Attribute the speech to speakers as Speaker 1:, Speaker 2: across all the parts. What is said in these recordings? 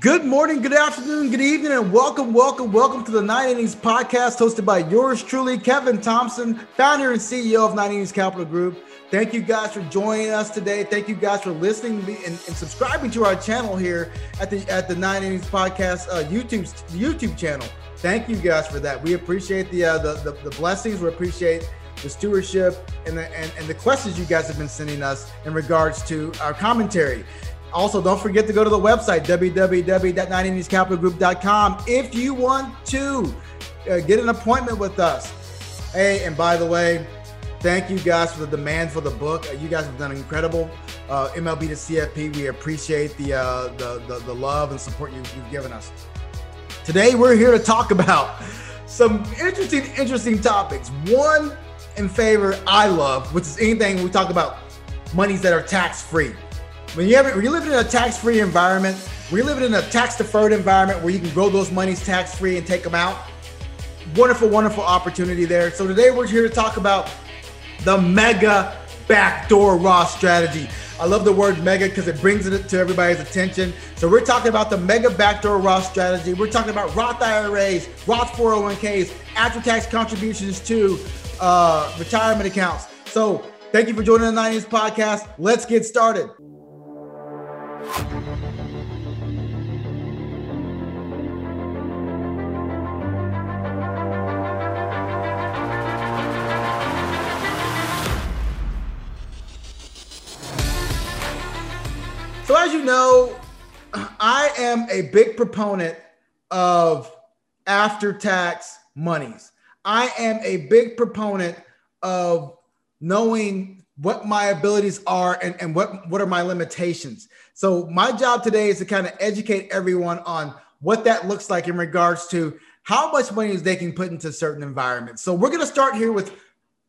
Speaker 1: Good morning, good afternoon, good evening, and welcome, welcome, welcome to the Nine Innings podcast hosted by yours truly, Kevin Thompson, founder and CEO of Nine Innings Capital Group. Thank you guys for joining us today. Thank you guys for listening and, and subscribing to our channel here at the at the Nine Innings Podcast uh, YouTube YouTube channel. Thank you guys for that. We appreciate the uh, the, the, the blessings. We appreciate the stewardship and the and, and the questions you guys have been sending us in regards to our commentary. Also, don't forget to go to the website, www.9inningscapitalgroup.com, if you want to uh, get an appointment with us. Hey, and by the way, thank you guys for the demand for the book. Uh, you guys have done incredible. Uh, MLB to CFP, we appreciate the, uh, the, the, the, love and support you, you've given us. Today, we're here to talk about some interesting, interesting topics. One in favor I love, which is anything we talk about monies that are tax free. When you, ever, when you live in a tax-free environment, we live in a tax-deferred environment where you can grow those monies tax-free and take them out. Wonderful, wonderful opportunity there. So today we're here to talk about the mega backdoor Roth strategy. I love the word mega because it brings it to everybody's attention. So we're talking about the mega backdoor Roth strategy. We're talking about Roth IRAs, Roth 401ks, after-tax contributions to uh, retirement accounts. So thank you for joining the Nine Innings podcast. Let's get started. So, as you know, I am a big proponent of after tax monies. I am a big proponent of knowing what my abilities are and, and what, what are my limitations. So, my job today is to kind of educate everyone on what that looks like in regards to how much money is they can put into certain environments. So, we're going to start here with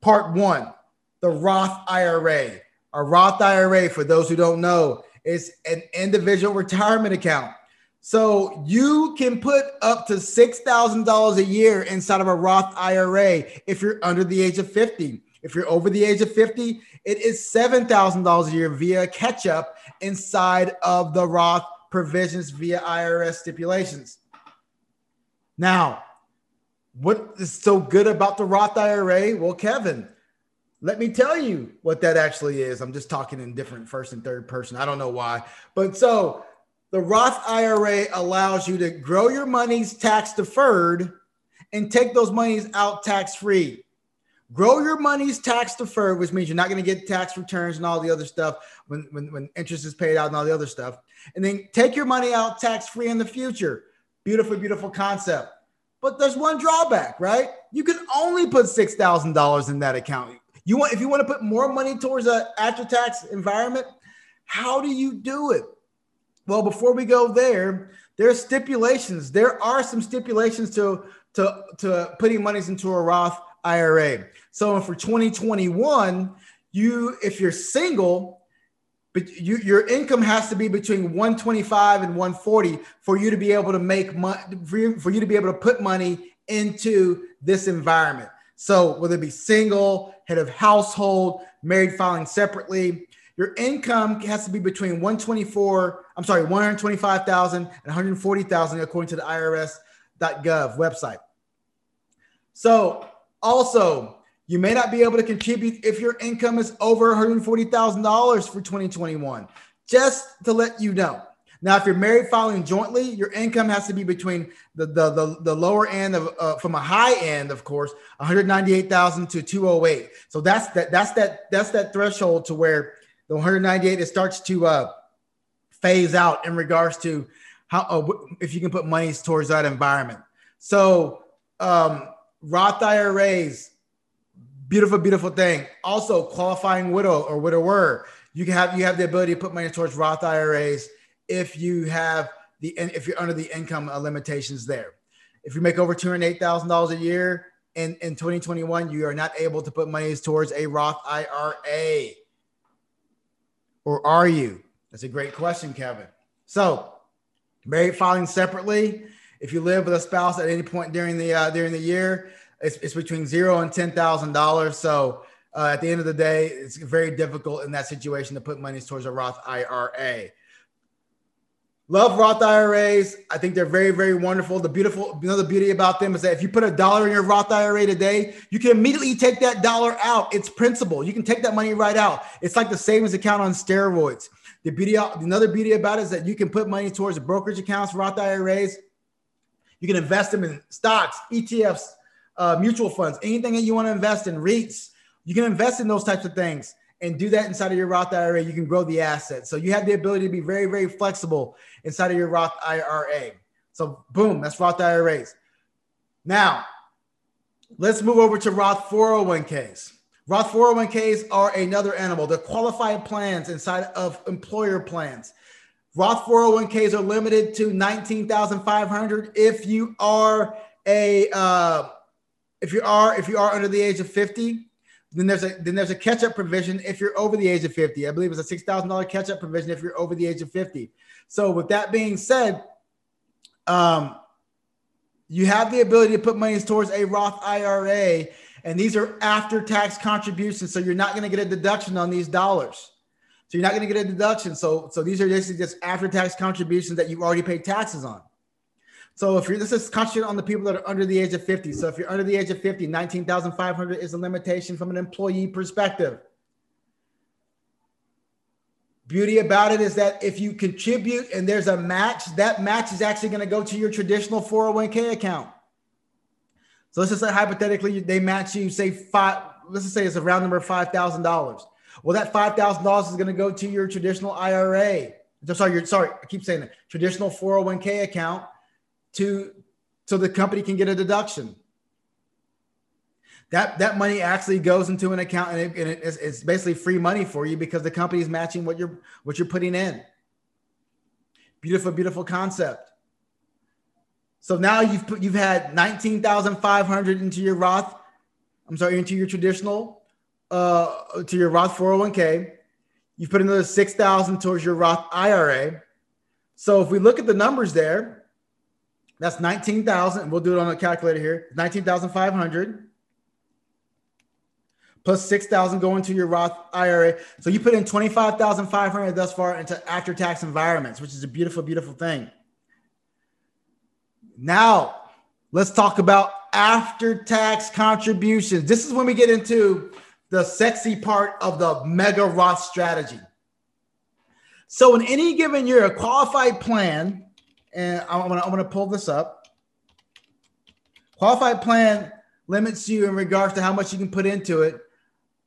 Speaker 1: part one the Roth IRA. A Roth IRA, for those who don't know, is an individual retirement account. So you can put up to $6,000 a year inside of a Roth IRA if you're under the age of 50. If you're over the age of 50, it is $7,000 a year via catch up inside of the Roth provisions via IRS stipulations. Now, what is so good about the Roth IRA? Well, Kevin, let me tell you what that actually is. I'm just talking in different first and third person. I don't know why. But so the Roth IRA allows you to grow your monies tax deferred and take those monies out tax free. Grow your money's tax deferred, which means you're not going to get tax returns and all the other stuff when, when, when interest is paid out and all the other stuff. And then take your money out tax free in the future. Beautiful, beautiful concept. But there's one drawback, right? You can only put $6,000 in that account. You want if you want to put more money towards a after tax environment, how do you do it? Well, before we go there, there are stipulations. There are some stipulations to to to putting monies into a Roth IRA. So for 2021, you if you're single, but you, your income has to be between 125 and 140 for you to be able to make money for you, for you to be able to put money into this environment. So whether it be single, head of household, married filing separately, your income has to be between 124, I'm sorry, 125,000 and 140,000 according to the IRS.gov website. So also, you may not be able to contribute if your income is over $140,000 for 2021. Just to let you know. Now, if you're married filing jointly, your income has to be between the the the, the lower end of uh, from a high end, of course, 198,000 to 208. So that's that that's that that's that threshold to where the 198 it starts to uh, phase out in regards to how uh, if you can put monies towards that environment. So um, Roth IRAs, beautiful, beautiful thing. Also, qualifying widow or widower, you can have you have the ability to put money towards Roth IRAs if you have the if you're under the income limitations there. If you make over two hundred eight thousand dollars a year in in 2021, you are not able to put monies towards a Roth IRA. Or are you? That's a great question, Kevin. So, married filing separately if you live with a spouse at any point during the uh, during the year, it's, it's between zero and ten thousand dollars. So uh, at the end of the day, it's very difficult in that situation to put money towards a Roth IRA. Love Roth IRAs. I think they're very, very wonderful. The beautiful, you know, the beauty about them is that if you put a dollar in your Roth IRA today, you can immediately take that dollar out. It's principal. You can take that money right out. It's like the savings account on steroids. The beauty, another beauty about it is that you can put money towards brokerage accounts, Roth IRAs. You can invest them in stocks, ETFs, uh, mutual funds, anything that you want to invest in, REITs. You can invest in those types of things and do that inside of your Roth IRA, you can grow the asset. So you have the ability to be very, very flexible inside of your Roth IRA. So boom, that's Roth IRAs. Now, let's move over to Roth 401ks. Roth 401ks are another animal. They're qualified plans inside of employer plans. Roth 401ks are limited to 19,500 if you are a uh, if you are if you are under the age of 50 then there's a then there's a catch-up provision if you're over the age of 50. I believe it's a six thousand dollar catch-up provision if you're over the age of 50. So with that being said, um, you have the ability to put money towards a Roth IRA, and these are after-tax contributions. So you're not going to get a deduction on these dollars. So you're not going to get a deduction. So so these are basically just after-tax contributions that you've already paid taxes on. So if you're this is concentrated on the people that are under the age of 50. So if you're under the age of 50, 19,500 is a limitation from an employee perspective. Beauty about it is that if you contribute and there's a match, that match is actually going to go to your traditional 401k account. So let's just say hypothetically they match you, say five, let's just say it's a round number of five thousand dollars. Well, that five thousand dollars is going to go to your traditional IRA. I'm sorry, you're sorry, I keep saying that traditional 401k account to so the company can get a deduction. That that money actually goes into an account and, it, and it, it's, it's basically free money for you because the company is matching what you're what you're putting in. Beautiful, beautiful concept. So now you've put you've had nineteen thousand five hundred into your Roth. I'm sorry, into your traditional, uh, to your Roth 401k. You've put another six thousand towards your Roth IRA. So if we look at the numbers there, that's 19,000. We'll do it on a calculator here. 19,500 plus 6,000 going to your Roth IRA. So you put in 25,500 thus far into after tax environments, which is a beautiful, beautiful thing. Now, let's talk about after tax contributions. This is when we get into the sexy part of the mega Roth strategy. So, in any given year, a qualified plan and I'm gonna I'm gonna pull this up. Qualified plan limits you in regards to how much you can put into it,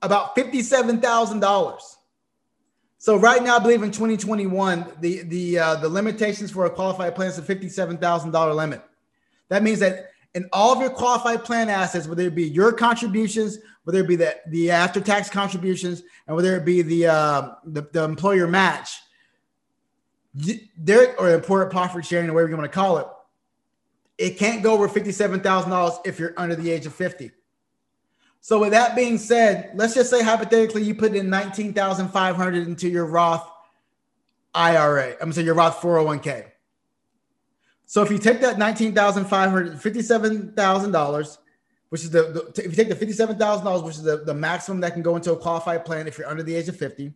Speaker 1: about fifty-seven thousand dollars. So right now, I believe in 2021, the the uh, the limitations for a qualified plan is a fifty-seven thousand dollar limit. That means that in all of your qualified plan assets, whether it be your contributions, whether it be the, the after-tax contributions, and whether it be the, uh, the, the employer match, there or important profit sharing, or whatever you want to call it, it can't go over $57,000 if you're under the age of 50. So with that being said, let's just say hypothetically you put in 19,500 into your Roth IRA. I'm say your Roth 401k. So if you take that 19,500, $57,000, which is the, the, if you take the $57,000, which is the, the maximum that can go into a qualified plan if you're under the age of 50,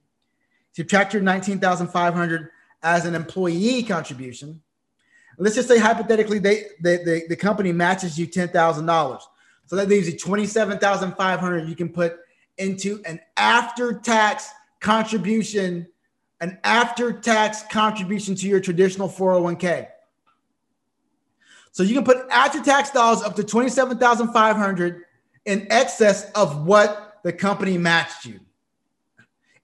Speaker 1: subtract your 19,500 as an employee contribution. Let's just say hypothetically they, they, they the company matches you ten thousand dollars, so that leaves you twenty seven thousand five hundred. You can put into an after tax contribution, an after tax contribution to your traditional four hundred oh one k. So you can put after tax dollars up to twenty seven thousand five hundred in excess of what the company matched you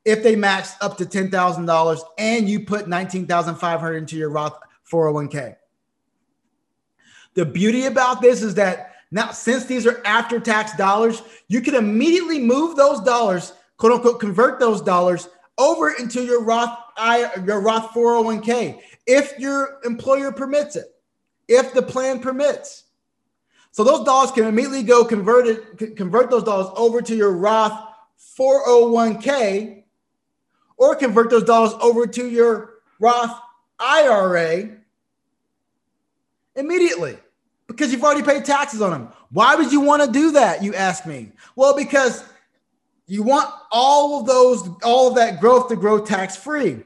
Speaker 1: if they matched up to $10,000 and you put 19,500 into your Roth 401k. The beauty about this is that now, since these are after tax dollars, you can immediately move those dollars, quote unquote, convert those dollars over into your Roth, your Roth 401k if your employer permits it, if the plan permits. So those dollars can immediately go convert it, convert those dollars over to your Roth 401k or convert those dollars over to your Roth IRA immediately because you've already paid taxes on them. Why would you want to do that? You ask me. Well, because you want all of those, all of that growth to grow tax free.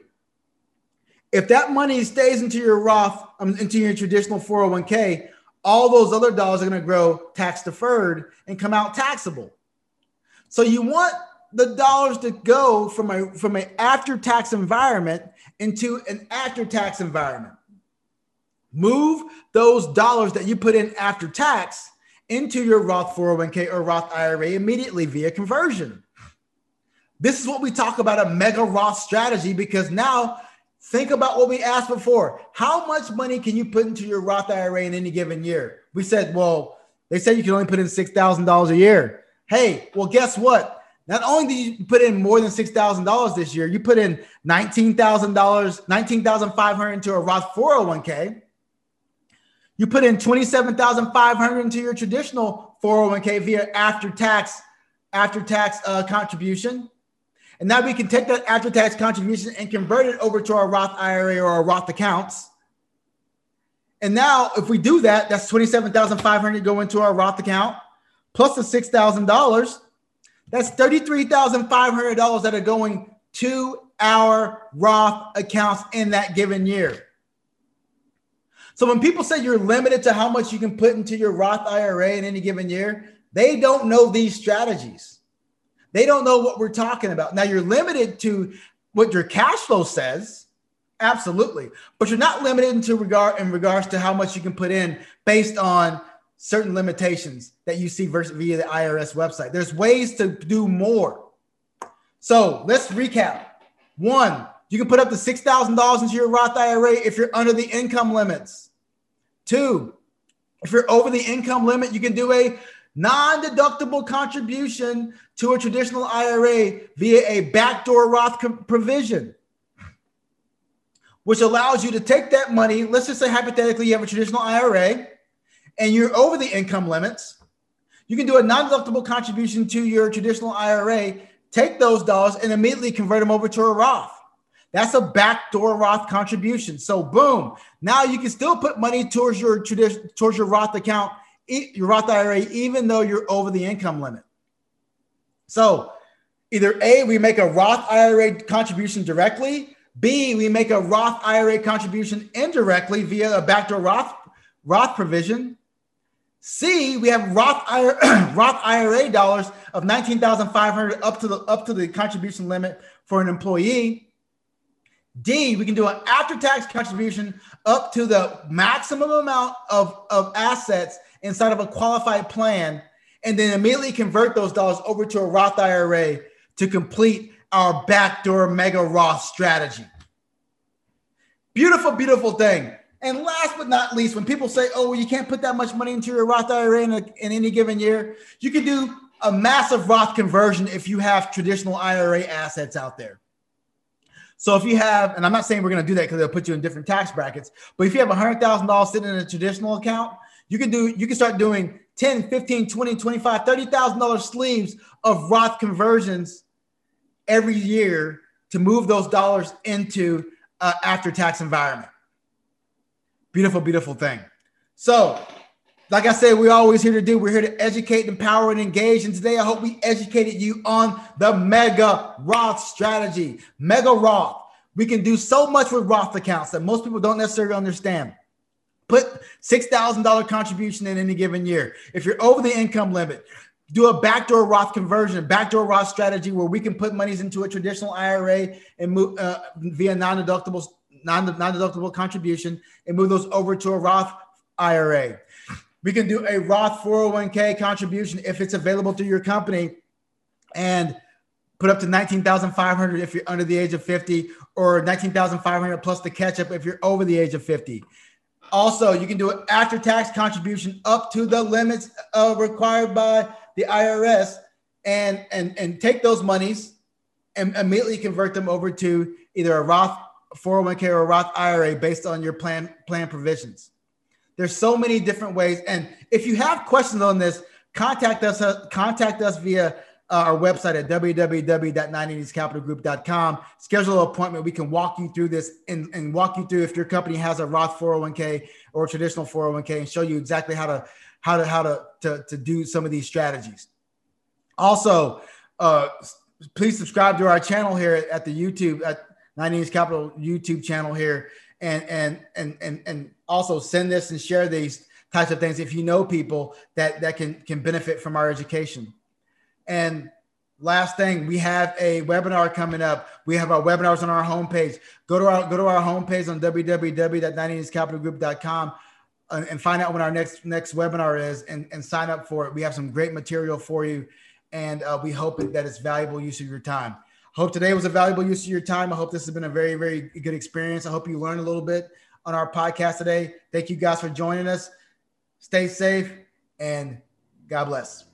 Speaker 1: If that money stays into your Roth, um, into your traditional 401k, all those other dollars are going to grow tax deferred and come out taxable. So you want the dollars to go from a from an after tax environment into an after tax environment. Move those dollars that you put in after tax into your Roth 401k or Roth IRA immediately via conversion. This is what we talk about a mega Roth strategy because now think about what we asked before. How much money can you put into your Roth IRA in any given year? We said, well, they said you can only put in $6,000 a year. Hey, well, guess what? Not only did you put in more than $6,000 this year, you put in $19,000, $19,500 into a Roth 401k. You put in 27,500 into your traditional 401k via after tax after tax uh, contribution. And now we can take that after tax contribution and convert it over to our Roth IRA or our Roth accounts. And now, if we do that, that's 27,500 go into our Roth account plus the $6,000. That's $33,500 that are going to our Roth accounts in that given year. So when people say you're limited to how much you can put into your Roth IRA in any given year, they don't know these strategies. They don't know what we're talking about. Now you're limited to what your cash flow says, absolutely, but you're not limited into regard in regards to how much you can put in based on certain limitations that you see versus via the IRS website. There's ways to do more. So let's recap. One, you can put up to $6,000 into your Roth IRA if you're under the income limits. Two, if you're over the income limit, you can do a non deductible contribution to a traditional IRA via a backdoor Roth provision, which allows you to take that money. Let's just say hypothetically you have a traditional IRA and you're over the income limits. You can do a non deductible contribution to your traditional IRA, take those dollars and immediately convert them over to a Roth. That's a backdoor Roth contribution. So boom, now you can still put money towards your towards your Roth account your Roth IRA, even though you're over the income limit. So either A, we make a Roth IRA contribution directly, B, we make a Roth IRA contribution indirectly via a backdoor Roth, Roth provision. C, we have Roth IRA, Roth IRA dollars of 19,500 up to the up to the contribution limit for an employee. D, we can do an after-tax contribution up to the maximum amount of, of assets inside of a qualified plan and then immediately convert those dollars over to a Roth IRA to complete our backdoor mega Roth strategy. Beautiful, beautiful thing. And last but not least, when people say, oh, well, you can't put that much money into your Roth IRA in, a, in any given year, you can do a massive Roth conversion if you have traditional IRA assets out there. So if you have, and I'm not saying we're going to do that because they'll put you in different tax brackets, but if you have $100,000 sitting in a traditional account, you can do, you can start doing 10, 15, 20, 25, $30,000 sleeves of Roth conversions every year to move those dollars into uh, after tax environment. Beautiful, beautiful thing. So, like I said, we're always here to do. We're here to educate, empower, and engage. And today, I hope we educated you on the Mega Roth strategy. Mega Roth. We can do so much with Roth accounts that most people don't necessarily understand. Put $6,000 contribution in any given year. If you're over the income limit, do a backdoor Roth conversion, backdoor Roth strategy where we can put monies into a traditional IRA and move uh, via non-deductible non-deductible contribution and move those over to a Roth IRA. We can do a Roth 401k contribution if it's available through your company and put up to 19,500 if you're under the age of 50 or 19,500 plus the catch up if you're over the age of 50. Also, you can do an after tax contribution up to the limits uh, required by the IRS and, and, and take those monies and immediately convert them over to either a Roth 401k or a Roth IRA based on your plan, plan provisions. There's so many different ways. And if you have questions on this, contact us, uh, contact us via uh, our website at www.9inningscapitalgroup.com. Schedule an appointment. We can walk you through this and, and walk you through if your company has a Roth 401k or a traditional 401k and show you exactly how to how to how to to, to do some of these strategies. Also, uh, please subscribe to our channel here at the YouTube at Nine Innings Capital YouTube channel here, and and and and and also send this and share these types of things if you know people that that can can benefit from our education. And last thing, we have a webinar coming up. We have our webinars on our homepage. Go to our go to our homepage on www.9inningscapitalgroup.com and find out when our next next webinar is and, and sign up for it. We have some great material for you, and uh, we hope that it's valuable use of your time. Hope today was a valuable use of your time. I hope this has been a very very good experience. I hope you learned a little bit on our podcast today. Thank you guys for joining us. Stay safe and God bless.